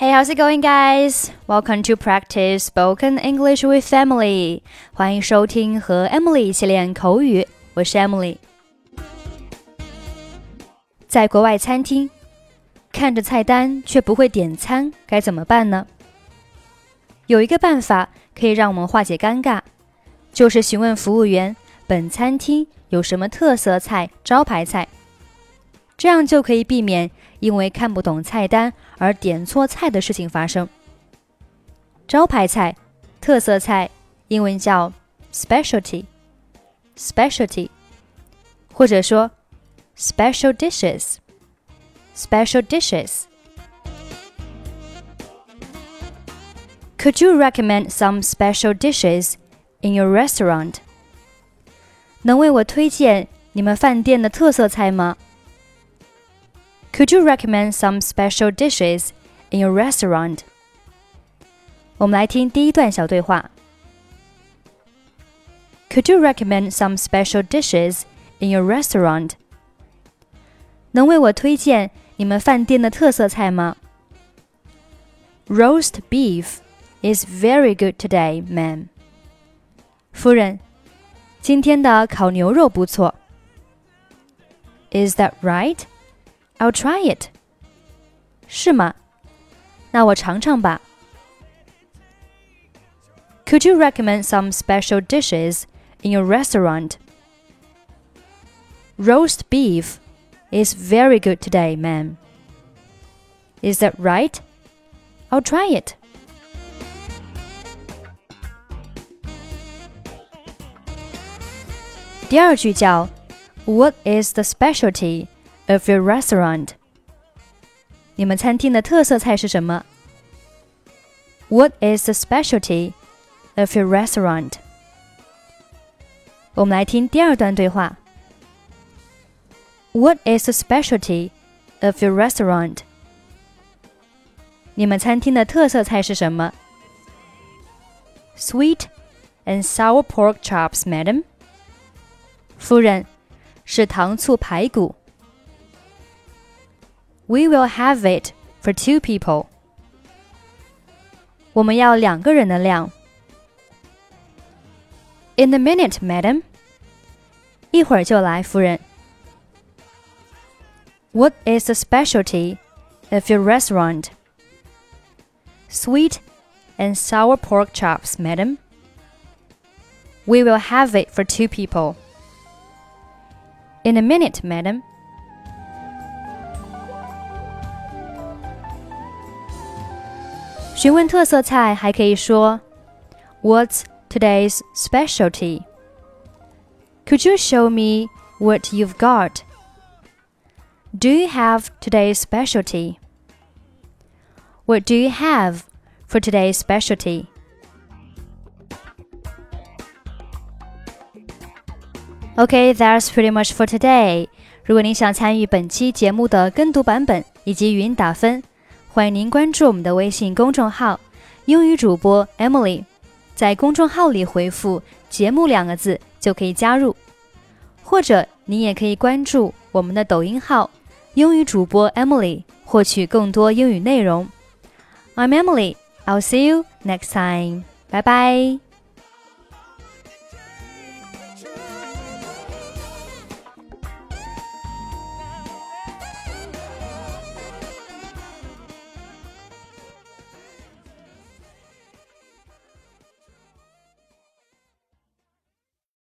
Hey, how's it going, guys? Welcome to practice spoken English with Emily. 欢迎收听和 Emily 一起练口语。我是 Emily。在国外餐厅，看着菜单却不会点餐，该怎么办呢？有一个办法可以让我们化解尴尬，就是询问服务员本餐厅有什么特色菜、招牌菜，这样就可以避免。因为看不懂菜单而点错菜的事情发生。招牌菜、特色菜，英文叫 specialty，specialty，或者说 special dishes，special dishes。Could you recommend some special dishes in your restaurant？能为我推荐你们饭店的特色菜吗 ？could you recommend some special dishes in your restaurant? 我们来听第一段小对话。Could you recommend some special dishes in your restaurant? 能为我推荐你们饭店的特色菜吗？Roast beef is very good today, ma'am. 夫人，今天的烤牛肉不错。Is that right? I'll try it. 是吗？那我尝尝吧。Could you recommend some special dishes in your restaurant? Roast beef is very good today, ma'am. Is that right? I'll try it. 第二句叫 What is the specialty of your restaurant. 你们餐厅的特色菜是什么？What is the specialty of your restaurant? 我们来听第二段对话。What is the specialty of your restaurant? 你们餐厅的特色菜是什么？Sweet and sour pork chops, madam. 夫人，是糖醋排骨。 we will have it for two people. 我们要两个人的量。In a minute, madam. 一会儿就来，夫人。What is the specialty of your restaurant? Sweet and sour pork chops, madam. We will have it for two people. In a minute, madam. 询问特色菜还可以说 "What's today's specialty?" Could you show me what you've got? Do you have today's specialty? What do you have for today's specialty? Okay, that's pretty much for today. 如果您想参与本期节目的跟读版本以及语音打分。 欢迎您关注我们的微信公众号“英语主播 Emily”，在公众号里回复“节目”两个字就可以加入。或者您也可以关注我们的抖音号“英语主播 Emily”，获取更多英语内容。I'm Emily. I'll see you next time. Bye bye.